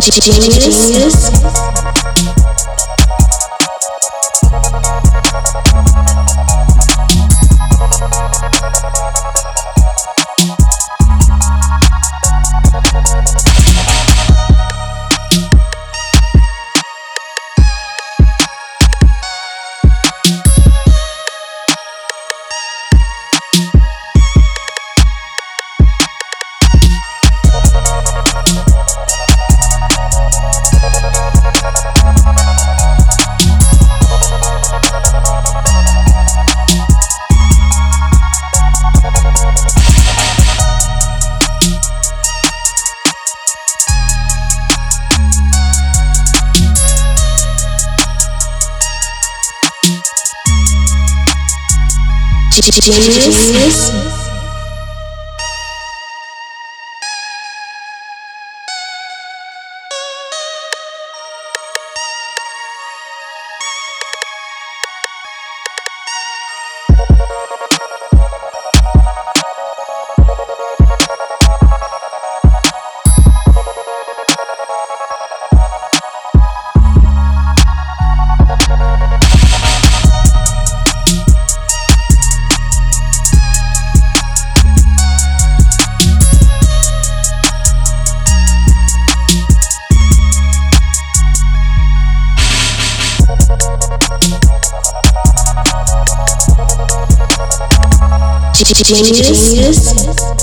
Genius. Genius. Genius. Genius. Genius.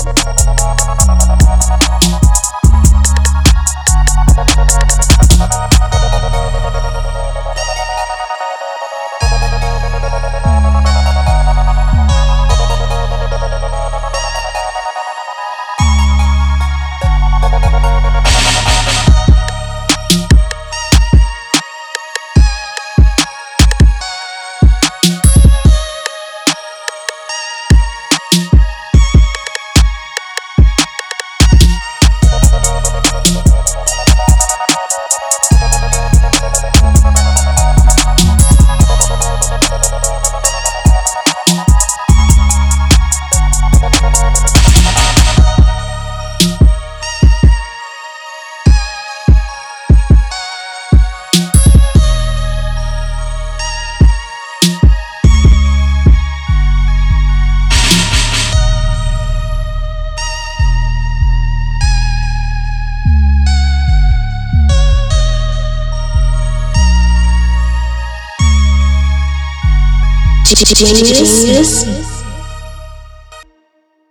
genius. genius.